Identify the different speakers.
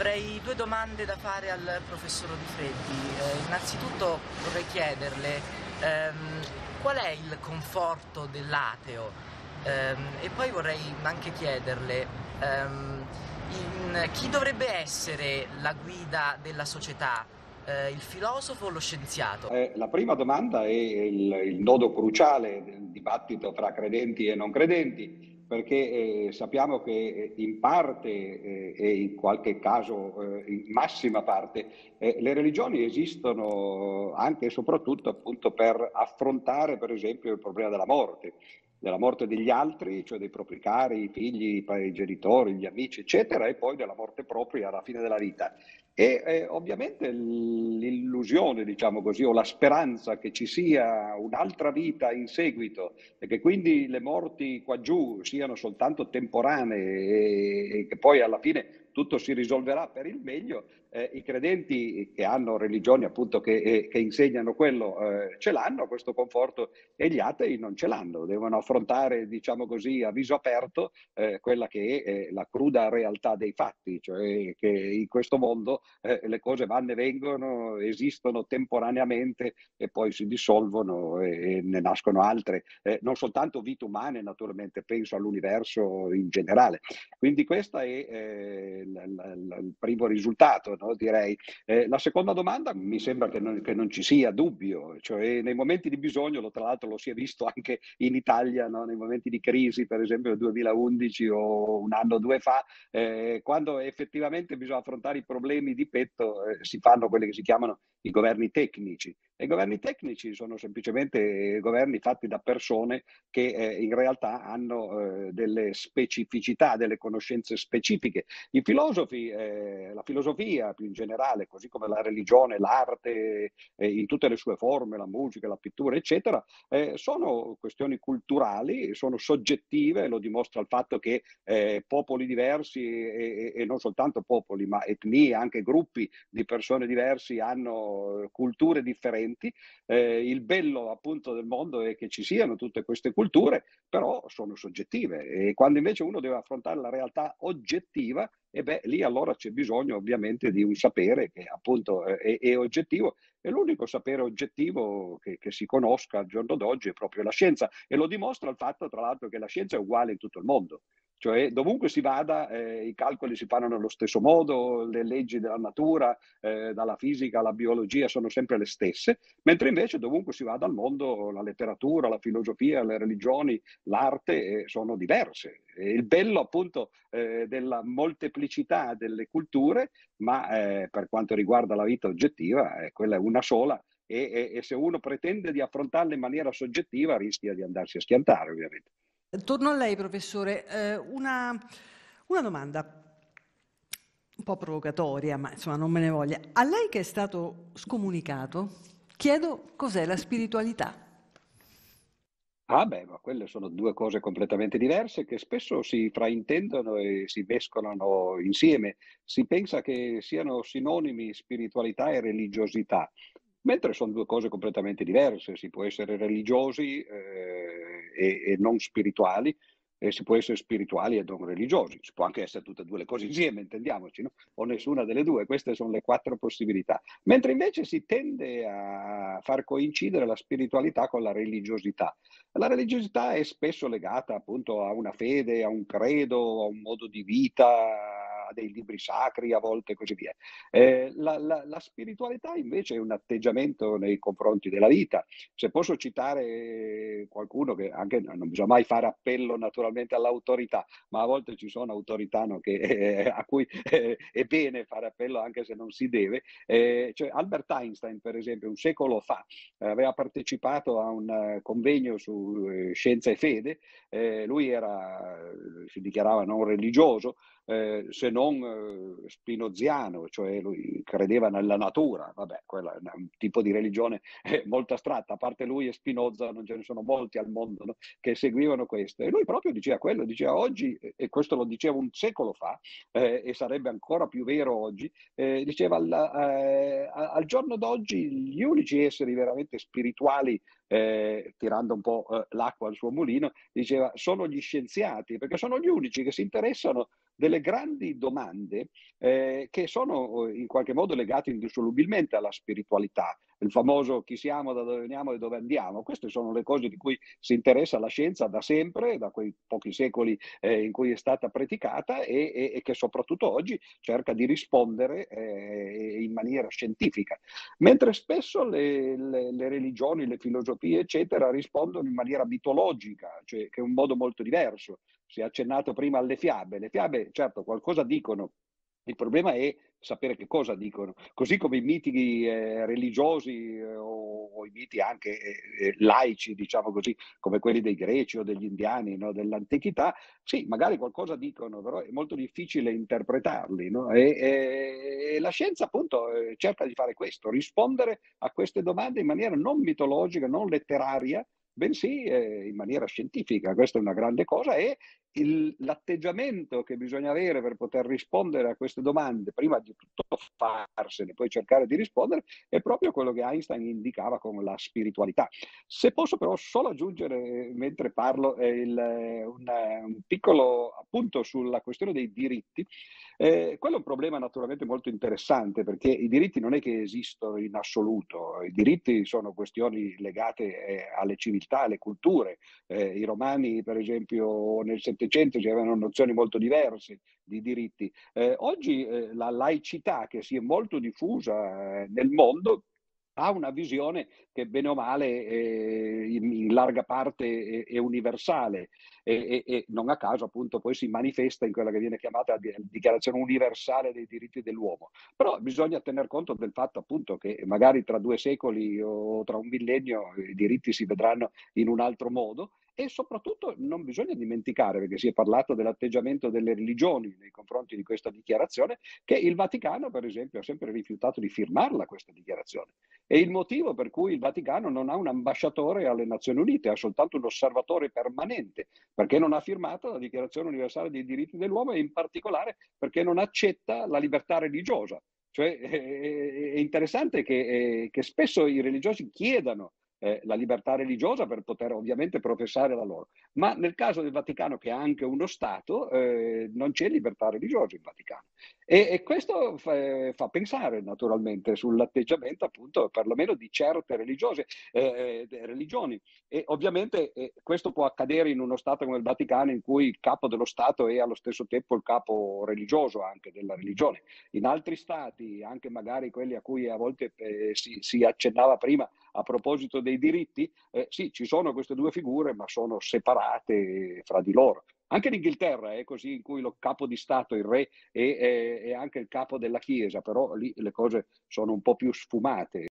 Speaker 1: Avrei due domande da fare al professor Di Freddi. Eh, innanzitutto vorrei chiederle ehm, qual è il conforto dell'ateo ehm, e poi vorrei anche chiederle ehm, in, chi dovrebbe essere la guida della società, eh, il filosofo o lo scienziato?
Speaker 2: Eh, la prima domanda è il, il nodo cruciale del dibattito fra credenti e non credenti perché eh, sappiamo che eh, in parte eh, e in qualche caso eh, in massima parte eh, le religioni esistono anche e soprattutto appunto per affrontare per esempio il problema della morte, della morte degli altri, cioè dei propri cari, i figli, i genitori, gli amici, eccetera, e poi della morte propria alla fine della vita. E eh, ovviamente l'illusione, diciamo così, o la speranza che ci sia un'altra vita in seguito e che quindi le morti qua giù siano soltanto temporanee e, e che poi alla fine tutto si risolverà per il meglio, eh, i credenti che hanno religioni appunto che, eh, che insegnano quello eh, ce l'hanno questo conforto e gli atei non ce l'hanno, devono affrontare diciamo così a viso aperto eh, quella che è la cruda realtà dei fatti, cioè che in questo mondo eh, le cose vanno e vengono, esistono temporaneamente e poi si dissolvono e, e ne nascono altre, eh, non soltanto vite umane naturalmente, penso all'universo in generale. Quindi questo è il, primo risultato no? direi. Eh, la seconda domanda mi sembra che non, che non, ci sia dubbio, cioè nei momenti di bisogno, lo, tra l'altro lo si è visto anche in Italia, no? nei momenti di crisi, per esempio nel 2011 o un anno o due fa, eh, quando effettivamente bisogna affrontare i problemi di petto, eh, si fanno quelli che si chiamano i governi tecnici. E i governi tecnici sono semplicemente governi fatti da persone che eh, in realtà hanno eh, delle specificità, delle conoscenze specifiche. I filosofi, eh, la filosofia più in generale, così come la religione, l'arte eh, in tutte le sue forme, la musica, la pittura, eccetera, eh, sono questioni culturali, sono soggettive, lo dimostra il fatto che eh, popoli diversi e, e non soltanto popoli, ma etnie, anche gruppi di persone diversi hanno culture differenti differenti. Eh, il bello appunto del mondo è che ci siano tutte queste culture, però sono soggettive e quando invece uno deve affrontare la realtà oggettiva, e beh, lì allora c'è bisogno ovviamente di un sapere che appunto è, è oggettivo e l'unico sapere oggettivo che, che, si conosca al giorno d'oggi è proprio la scienza e lo dimostra il fatto tra l'altro che la scienza è uguale in tutto il mondo. Cioè dovunque si vada eh, i calcoli si fanno nello stesso modo, le leggi della natura, eh, dalla fisica alla biologia sono sempre le stesse, mentre invece dovunque si vada al mondo la letteratura, la filosofia, le religioni, l'arte eh, sono diverse. E il bello appunto eh, della molteplicità delle culture, ma eh, per quanto riguarda la vita oggettiva, eh, quella è una sola e, e, e se uno pretende di affrontarla in maniera soggettiva rischia di andarsi a schiantare ovviamente.
Speaker 3: Torno a lei, professore. Eh, una, una, domanda un po' provocatoria, ma insomma non me ne voglia. A lei che è stato scomunicato, chiedo cos'è la spiritualità.
Speaker 2: Ah beh, ma quelle sono due cose completamente diverse che spesso si fraintendono e si mescolano insieme. Si pensa che siano sinonimi spiritualità e religiosità, mentre sono due cose completamente diverse. Si può essere religiosi eh, e, e, non spirituali, e si può essere spirituali e non religiosi. Si può anche essere tutte e due le cose insieme, intendiamoci, no? o nessuna delle due. Queste sono le quattro possibilità. Mentre invece si tende a far coincidere la spiritualità con la religiosità. La religiosità è spesso legata appunto a una fede, a un credo, a un modo di vita, dei libri sacri a volte così via. Eh, la, la, la, spiritualità invece è un atteggiamento nei confronti della vita. Se posso citare qualcuno che anche non bisogna mai fare appello naturalmente all'autorità, ma a volte ci sono autorità no, che, eh, a cui eh, è bene fare appello anche se non si deve. Eh, cioè Albert Einstein, per esempio, un secolo fa aveva partecipato a un uh, convegno su scienza e fede, eh, lui era, si dichiarava non religioso, eh, se non eh, spinoziano, cioè lui credeva nella natura, vabbè, quello è un tipo di religione eh, molto astratta, a parte lui e Spinoza non ce ne sono molti al mondo no? che seguivano questo. E lui proprio diceva quello, diceva oggi, e questo lo diceva un secolo fa, eh, e sarebbe ancora più vero oggi, eh, diceva al, al giorno d'oggi gli unici esseri veramente spirituali eh, tirando un po' eh, l'acqua al suo mulino, diceva sono gli scienziati, perché sono gli unici che si interessano delle grandi domande eh, che sono in qualche modo legate indissolubilmente alla spiritualità, il famoso chi siamo, da dove veniamo e dove andiamo. Queste sono le cose di cui si interessa la scienza da sempre, da quei pochi secoli eh, in cui è stata praticata e, e, e, che soprattutto oggi cerca di rispondere eh, in maniera scientifica. Mentre spesso le, le, le, religioni, le filosofie, eccetera, rispondono in maniera mitologica, cioè che è un modo molto diverso. Si è accennato prima alle fiabe. Le fiabe, certo, qualcosa dicono, il problema è sapere che cosa dicono, così come i miti eh, religiosi eh, o, o, i miti anche eh, eh, laici, diciamo così, come quelli dei greci o degli indiani no, dell'antichità, sì, magari qualcosa dicono, però è molto difficile interpretarli. No? E, e, e, la scienza appunto eh, cerca di fare questo, rispondere a queste domande in maniera non mitologica, non letteraria, bensì eh, in maniera scientifica. Questa è una grande cosa e il, l'atteggiamento che bisogna avere per poter rispondere a queste domande, prima di tutto farsene, poi cercare di rispondere, è proprio quello che Einstein indicava come la spiritualità. Se posso però solo aggiungere, mentre parlo, il, un, un, piccolo appunto sulla questione dei diritti, eh, quello è un problema naturalmente molto interessante perché i diritti non è che esistono in assoluto, i diritti sono questioni legate eh, alle civiltà, alle culture. Eh, I romani, per esempio, nel Settecento avevano nozioni molto diverse di diritti. Eh, oggi eh, la laicità che si è molto diffusa eh, nel mondo ha una visione che bene o male eh, in, in, larga parte è, è universale e, e, e, non a caso appunto poi si manifesta in quella che viene chiamata dichiarazione universale dei diritti dell'uomo. Però bisogna tener conto del fatto appunto che magari tra due secoli o tra un millennio i diritti si vedranno in un altro modo e soprattutto non bisogna dimenticare, perché si è parlato dell'atteggiamento delle religioni nei confronti di questa dichiarazione, che il Vaticano, per esempio, ha sempre rifiutato di firmarla questa dichiarazione. E il motivo per cui il Vaticano non ha un ambasciatore alle Nazioni Unite, ha soltanto un osservatore permanente, perché non ha firmato la Dichiarazione Universale dei diritti dell'uomo e in particolare perché non accetta la libertà religiosa. Cioè, è interessante che, eh, che spesso i religiosi chiedano eh, la libertà religiosa per poter ovviamente professare la loro. Ma nel caso del Vaticano, che è anche uno Stato, eh, non c'è libertà religiosa in Vaticano. E, e questo fa, fa, pensare naturalmente sull'atteggiamento appunto perlomeno di certe religiose, eh, eh, religioni. E ovviamente eh, questo può accadere in uno Stato come il Vaticano in cui il capo dello Stato è allo stesso tempo il capo religioso anche della religione. In altri Stati, anche magari quelli a cui a volte eh, si, si accennava prima a proposito dei diritti, eh, sì, ci sono queste due figure, ma sono separate fra di loro. Anche l'Inghilterra è così, in cui lo capo di Stato, il re, è, è, è anche il capo della Chiesa, però lì le cose sono un po' più sfumate.